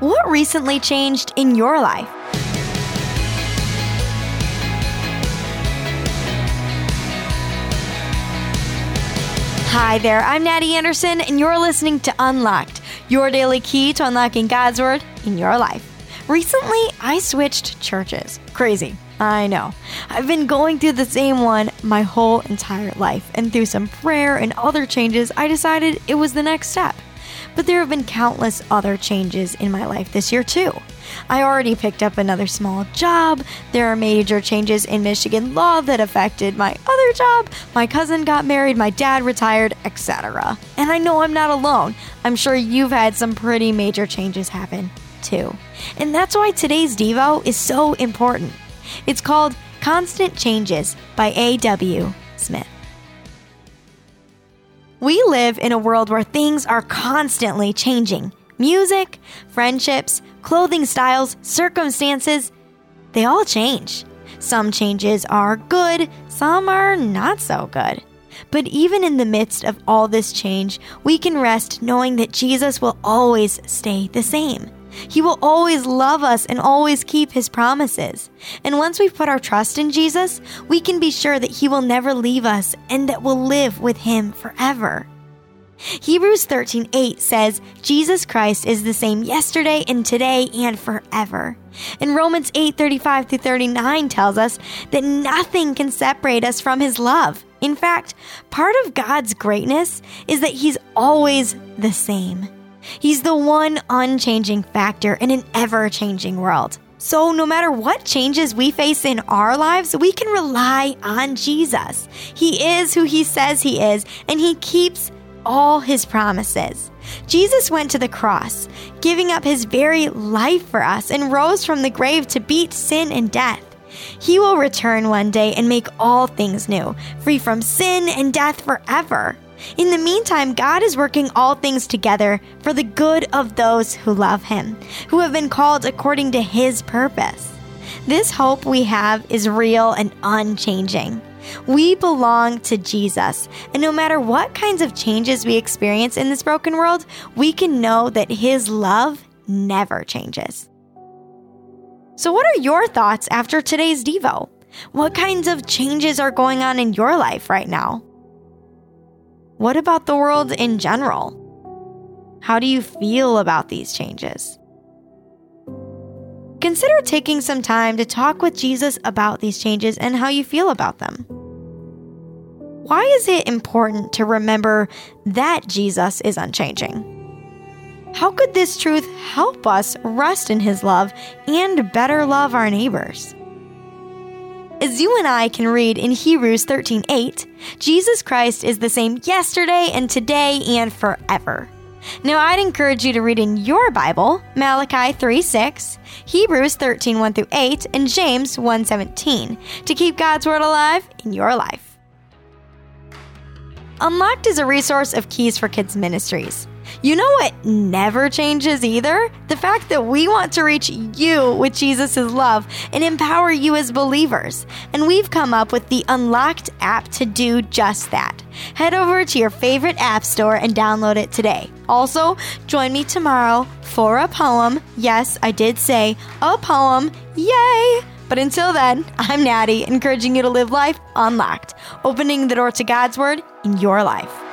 What recently changed in your life? Hi there, I'm Natty Anderson, and you're listening to Unlocked, your daily key to unlocking God's Word in your life. Recently, I switched churches. Crazy, I know. I've been going through the same one my whole entire life, and through some prayer and other changes, I decided it was the next step. But there have been countless other changes in my life this year, too. I already picked up another small job. There are major changes in Michigan law that affected my other job. My cousin got married, my dad retired, etc. And I know I'm not alone. I'm sure you've had some pretty major changes happen too. And that's why today's Devo is so important. It's called Constant Changes by A.W. Smith. We live in a world where things are constantly changing. Music, friendships, clothing styles, circumstances, they all change. Some changes are good, some are not so good. But even in the midst of all this change, we can rest knowing that Jesus will always stay the same. He will always love us and always keep his promises. And once we've put our trust in Jesus, we can be sure that he will never leave us and that we'll live with him forever. Hebrews 13:8 says, "Jesus Christ is the same yesterday and today and forever." And Romans 8:35 through 39 tells us that nothing can separate us from his love. In fact, part of God's greatness is that he's always the same. He's the one unchanging factor in an ever changing world. So, no matter what changes we face in our lives, we can rely on Jesus. He is who He says He is, and He keeps all His promises. Jesus went to the cross, giving up His very life for us, and rose from the grave to beat sin and death. He will return one day and make all things new, free from sin and death forever. In the meantime, God is working all things together for the good of those who love Him, who have been called according to His purpose. This hope we have is real and unchanging. We belong to Jesus, and no matter what kinds of changes we experience in this broken world, we can know that His love never changes. So, what are your thoughts after today's Devo? What kinds of changes are going on in your life right now? What about the world in general? How do you feel about these changes? Consider taking some time to talk with Jesus about these changes and how you feel about them. Why is it important to remember that Jesus is unchanging? How could this truth help us rest in His love and better love our neighbors? As you and I can read in Hebrews 13:8, Jesus Christ is the same yesterday and today and forever. Now, I'd encourage you to read in your Bible Malachi 3:6, Hebrews 13:1 through 8, and James 1:17 to keep God's word alive in your life. Unlocked is a resource of Keys for Kids Ministries. You know what never changes either? The fact that we want to reach you with Jesus' love and empower you as believers. And we've come up with the Unlocked app to do just that. Head over to your favorite app store and download it today. Also, join me tomorrow for a poem. Yes, I did say a poem. Yay! But until then, I'm Natty, encouraging you to live life unlocked, opening the door to God's Word in your life.